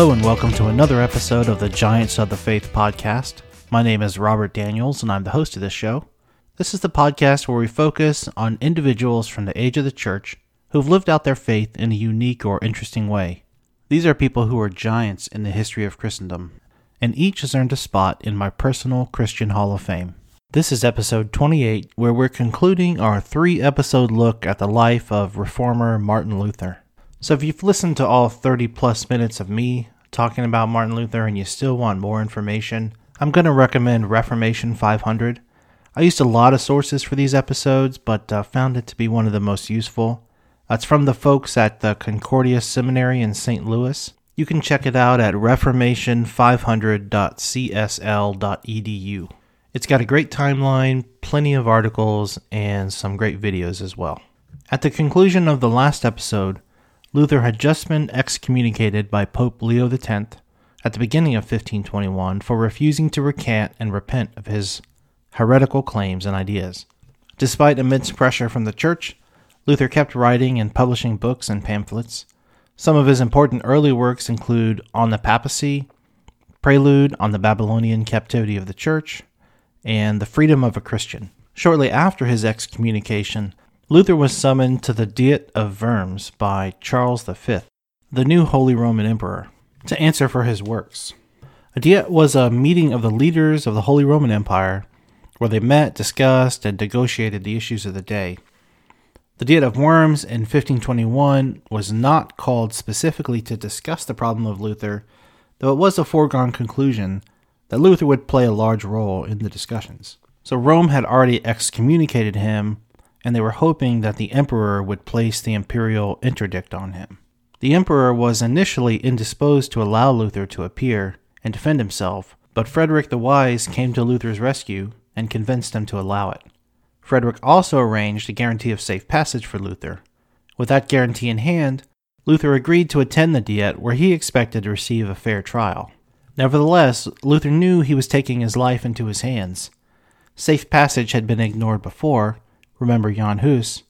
Hello, and welcome to another episode of the Giants of the Faith podcast. My name is Robert Daniels, and I'm the host of this show. This is the podcast where we focus on individuals from the age of the church who've lived out their faith in a unique or interesting way. These are people who are giants in the history of Christendom, and each has earned a spot in my personal Christian Hall of Fame. This is episode 28, where we're concluding our three episode look at the life of reformer Martin Luther. So, if you've listened to all 30 plus minutes of me talking about Martin Luther and you still want more information, I'm going to recommend Reformation 500. I used a lot of sources for these episodes, but uh, found it to be one of the most useful. It's from the folks at the Concordia Seminary in St. Louis. You can check it out at reformation500.csl.edu. It's got a great timeline, plenty of articles, and some great videos as well. At the conclusion of the last episode, Luther had just been excommunicated by Pope Leo X at the beginning of 1521 for refusing to recant and repent of his heretical claims and ideas. Despite immense pressure from the Church, Luther kept writing and publishing books and pamphlets. Some of his important early works include On the Papacy, Prelude on the Babylonian Captivity of the Church, and The Freedom of a Christian. Shortly after his excommunication, Luther was summoned to the Diet of Worms by Charles V, the new Holy Roman Emperor, to answer for his works. A Diet was a meeting of the leaders of the Holy Roman Empire where they met, discussed, and negotiated the issues of the day. The Diet of Worms in 1521 was not called specifically to discuss the problem of Luther, though it was a foregone conclusion that Luther would play a large role in the discussions. So Rome had already excommunicated him and they were hoping that the emperor would place the imperial interdict on him. The emperor was initially indisposed to allow Luther to appear and defend himself, but Frederick the Wise came to Luther's rescue and convinced him to allow it. Frederick also arranged a guarantee of safe passage for Luther. With that guarantee in hand, Luther agreed to attend the Diet where he expected to receive a fair trial. Nevertheless, Luther knew he was taking his life into his hands. Safe passage had been ignored before, remember Jan Hus,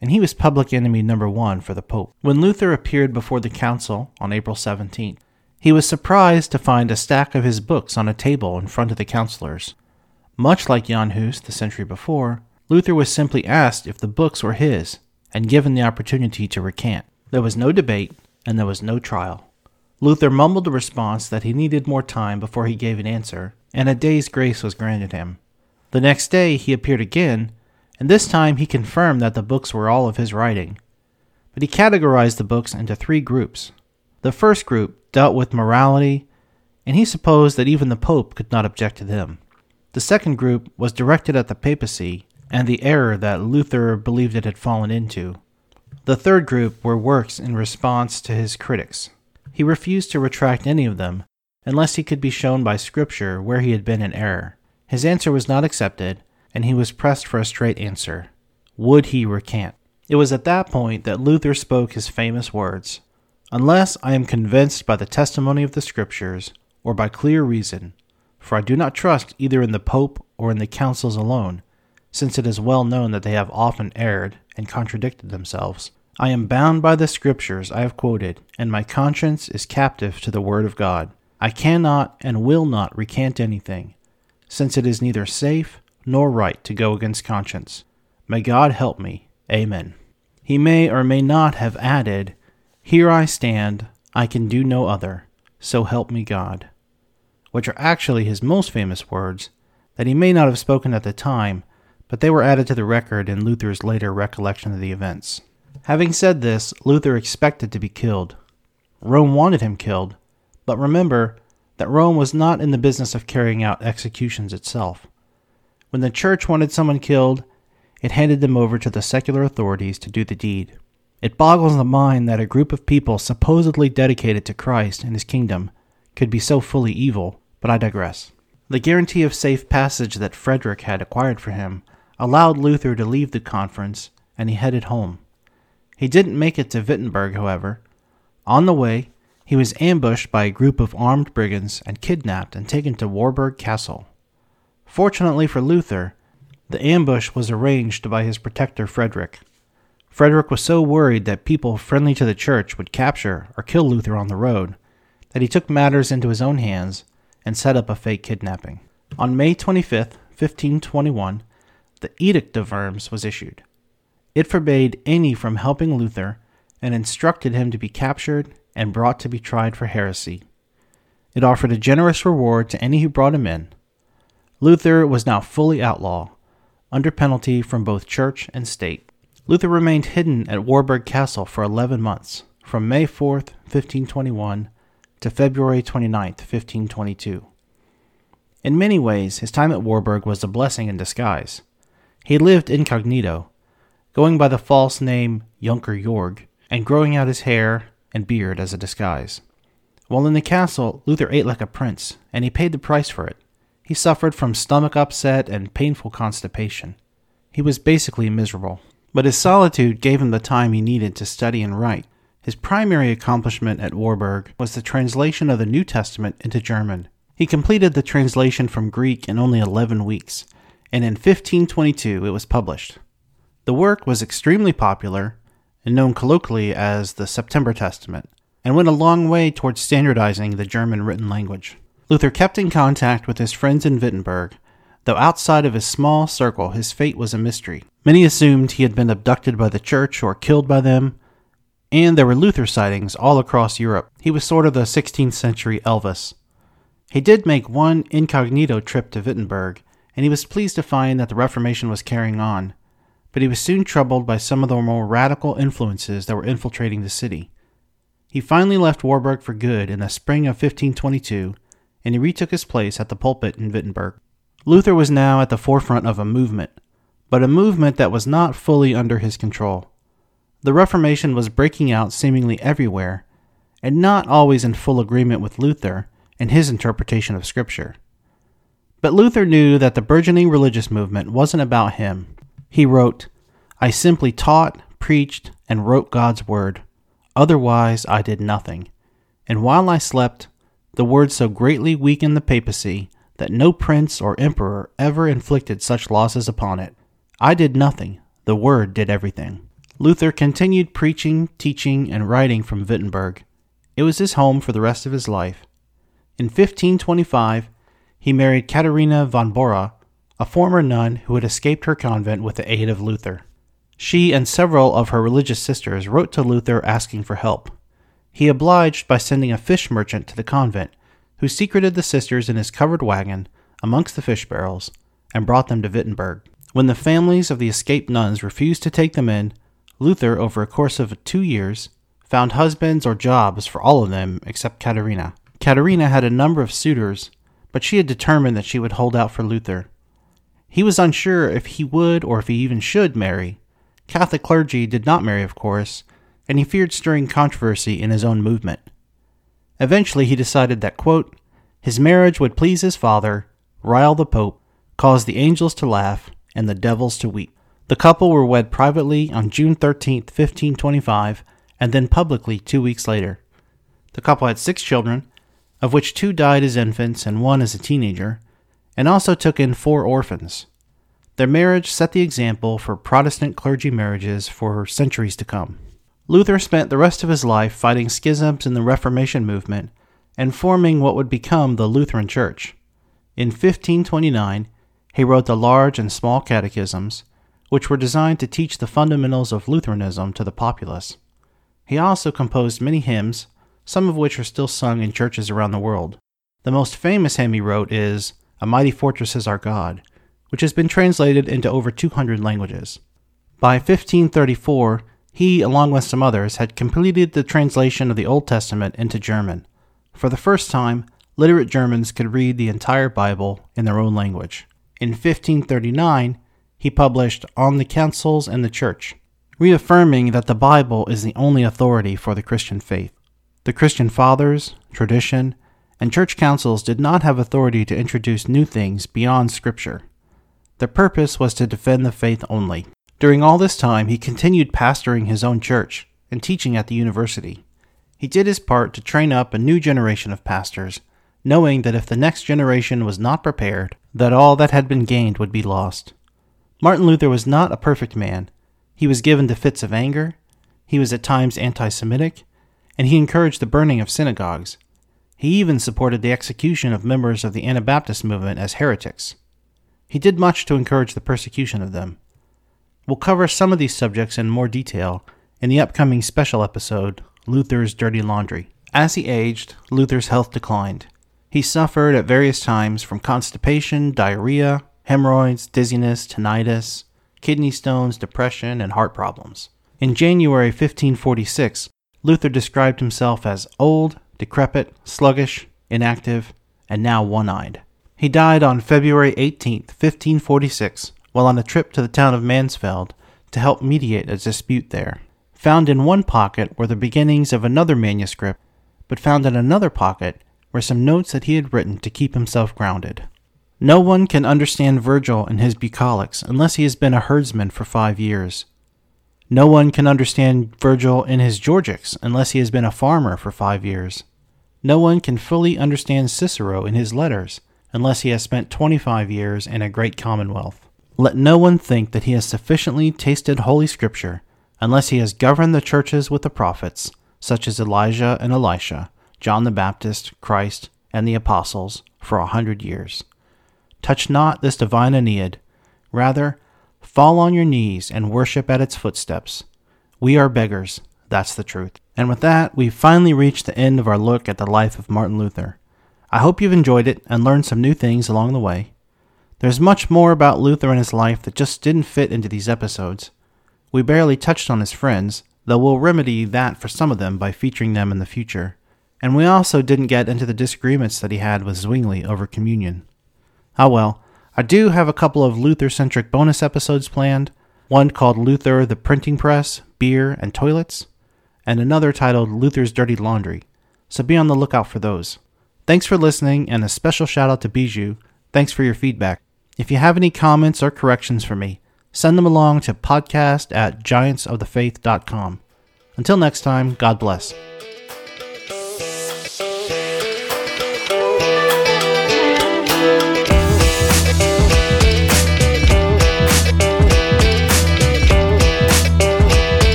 and he was public enemy number one for the Pope. When Luther appeared before the council on April 17th, he was surprised to find a stack of his books on a table in front of the councilors. Much like Jan Hus the century before, Luther was simply asked if the books were his and given the opportunity to recant. There was no debate and there was no trial. Luther mumbled a response that he needed more time before he gave an answer, and a day's grace was granted him. The next day he appeared again and this time he confirmed that the books were all of his writing. But he categorized the books into three groups. The first group dealt with morality, and he supposed that even the Pope could not object to them. The second group was directed at the papacy and the error that Luther believed it had fallen into. The third group were works in response to his critics. He refused to retract any of them unless he could be shown by Scripture where he had been in error. His answer was not accepted, and he was pressed for a straight answer. Would he recant? It was at that point that Luther spoke his famous words Unless I am convinced by the testimony of the Scriptures, or by clear reason, for I do not trust either in the Pope or in the councils alone, since it is well known that they have often erred and contradicted themselves. I am bound by the Scriptures I have quoted, and my conscience is captive to the Word of God. I cannot and will not recant anything, since it is neither safe nor right to go against conscience. May God help me. Amen. He may or may not have added, Here I stand, I can do no other, so help me God, which are actually his most famous words that he may not have spoken at the time, but they were added to the record in Luther's later recollection of the events. Having said this, Luther expected to be killed. Rome wanted him killed, but remember that Rome was not in the business of carrying out executions itself. When the church wanted someone killed, it handed them over to the secular authorities to do the deed. It boggles the mind that a group of people supposedly dedicated to Christ and his kingdom could be so fully evil, but I digress. The guarantee of safe passage that Frederick had acquired for him allowed Luther to leave the conference, and he headed home. He didn't make it to Wittenberg, however. On the way, he was ambushed by a group of armed brigands and kidnapped and taken to Wartburg Castle. Fortunately for Luther, the ambush was arranged by his protector Frederick. Frederick was so worried that people friendly to the church would capture or kill Luther on the road that he took matters into his own hands and set up a fake kidnapping. On May 25, 1521, the Edict of Worms was issued. It forbade any from helping Luther and instructed him to be captured and brought to be tried for heresy. It offered a generous reward to any who brought him in. Luther was now fully outlaw, under penalty from both church and state. Luther remained hidden at Wartburg Castle for 11 months, from May 4, 1521 to February 29, 1522. In many ways, his time at Wartburg was a blessing in disguise. He lived incognito, going by the false name Junker Jorg, and growing out his hair and beard as a disguise. While in the castle, Luther ate like a prince, and he paid the price for it. He suffered from stomach upset and painful constipation. He was basically miserable. But his solitude gave him the time he needed to study and write. His primary accomplishment at Wartburg was the translation of the New Testament into German. He completed the translation from Greek in only 11 weeks, and in 1522 it was published. The work was extremely popular and known colloquially as the September Testament, and went a long way towards standardizing the German written language. Luther kept in contact with his friends in Wittenberg, though outside of his small circle his fate was a mystery. Many assumed he had been abducted by the church or killed by them, and there were Luther sightings all across Europe. He was sort of the 16th century Elvis. He did make one incognito trip to Wittenberg, and he was pleased to find that the Reformation was carrying on, but he was soon troubled by some of the more radical influences that were infiltrating the city. He finally left Wartburg for good in the spring of 1522, and he retook his place at the pulpit in Wittenberg. Luther was now at the forefront of a movement, but a movement that was not fully under his control. The Reformation was breaking out seemingly everywhere, and not always in full agreement with Luther and his interpretation of Scripture. But Luther knew that the burgeoning religious movement wasn't about him. He wrote, I simply taught, preached, and wrote God's word. Otherwise, I did nothing. And while I slept, the word so greatly weakened the papacy that no prince or emperor ever inflicted such losses upon it. I did nothing, the word did everything. Luther continued preaching, teaching, and writing from Wittenberg. It was his home for the rest of his life. In 1525, he married Katharina von Bora, a former nun who had escaped her convent with the aid of Luther. She and several of her religious sisters wrote to Luther asking for help. He obliged by sending a fish merchant to the convent, who secreted the sisters in his covered wagon amongst the fish barrels and brought them to Wittenberg. When the families of the escaped nuns refused to take them in, Luther, over a course of two years, found husbands or jobs for all of them except Katharina. Katharina had a number of suitors, but she had determined that she would hold out for Luther. He was unsure if he would or if he even should marry. Catholic clergy did not marry, of course, and he feared stirring controversy in his own movement. Eventually, he decided that, quote, his marriage would please his father, rile the Pope, cause the angels to laugh, and the devils to weep. The couple were wed privately on June 13, 1525, and then publicly two weeks later. The couple had six children, of which two died as infants and one as a teenager, and also took in four orphans. Their marriage set the example for Protestant clergy marriages for centuries to come. Luther spent the rest of his life fighting schisms in the Reformation movement and forming what would become the Lutheran Church. In 1529, he wrote the large and small catechisms, which were designed to teach the fundamentals of Lutheranism to the populace. He also composed many hymns, some of which are still sung in churches around the world. The most famous hymn he wrote is a Mighty Fortress is Our God, which has been translated into over 200 languages. By 1534, he, along with some others, had completed the translation of the Old Testament into German. For the first time, literate Germans could read the entire Bible in their own language. In 1539, he published On the Councils and the Church, reaffirming that the Bible is the only authority for the Christian faith. The Christian fathers, tradition, and church councils did not have authority to introduce new things beyond Scripture. Their purpose was to defend the faith only. During all this time, he continued pastoring his own church and teaching at the university. He did his part to train up a new generation of pastors, knowing that if the next generation was not prepared, that all that had been gained would be lost. Martin Luther was not a perfect man. He was given to fits of anger, he was at times anti Semitic, and he encouraged the burning of synagogues. He even supported the execution of members of the Anabaptist movement as heretics. He did much to encourage the persecution of them. We'll cover some of these subjects in more detail in the upcoming special episode, Luther's Dirty Laundry. As he aged, Luther's health declined. He suffered at various times from constipation, diarrhea, hemorrhoids, dizziness, tinnitus, kidney stones, depression, and heart problems. In January 1546, Luther described himself as old, decrepit, sluggish, inactive, and now one eyed. He died on February 18, 1546, while on a trip to the town of Mansfeld to help mediate a dispute there. Found in one pocket were the beginnings of another manuscript, but found in another pocket were some notes that he had written to keep himself grounded. No one can understand Virgil and his bucolics unless he has been a herdsman for five years. No one can understand Virgil in his Georgics unless he has been a farmer for five years. No one can fully understand Cicero in his letters unless he has spent 25 years in a great commonwealth. Let no one think that he has sufficiently tasted Holy Scripture unless he has governed the churches with the prophets, such as Elijah and Elisha, John the Baptist, Christ, and the apostles, for a hundred years. Touch not this divine Aeneid. Rather, fall on your knees and worship at its footsteps. We are beggars, that's the truth. And with that, we've finally reached the end of our look at the life of Martin Luther. I hope you've enjoyed it and learned some new things along the way. There's much more about Luther and his life that just didn't fit into these episodes. We barely touched on his friends, though we'll remedy that for some of them by featuring them in the future. And we also didn't get into the disagreements that he had with Zwingli over communion. Ah well, I do have a couple of Luther centric bonus episodes planned, one called Luther, the Printing Press, Beer, and Toilets, and another titled Luther's Dirty Laundry, so be on the lookout for those. Thanks for listening, and a special shout out to Bijou. Thanks for your feedback. If you have any comments or corrections for me, send them along to podcast at giantsofthefaith.com. Until next time, God bless.